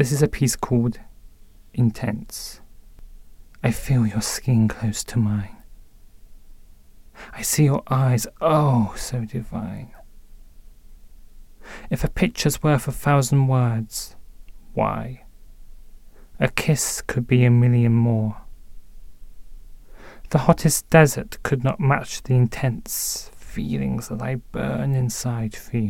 This is a piece called Intense. I feel your skin close to mine. I see your eyes, oh, so divine. If a picture's worth a thousand words, why? A kiss could be a million more. The hottest desert could not match the intense feelings that I burn inside for you.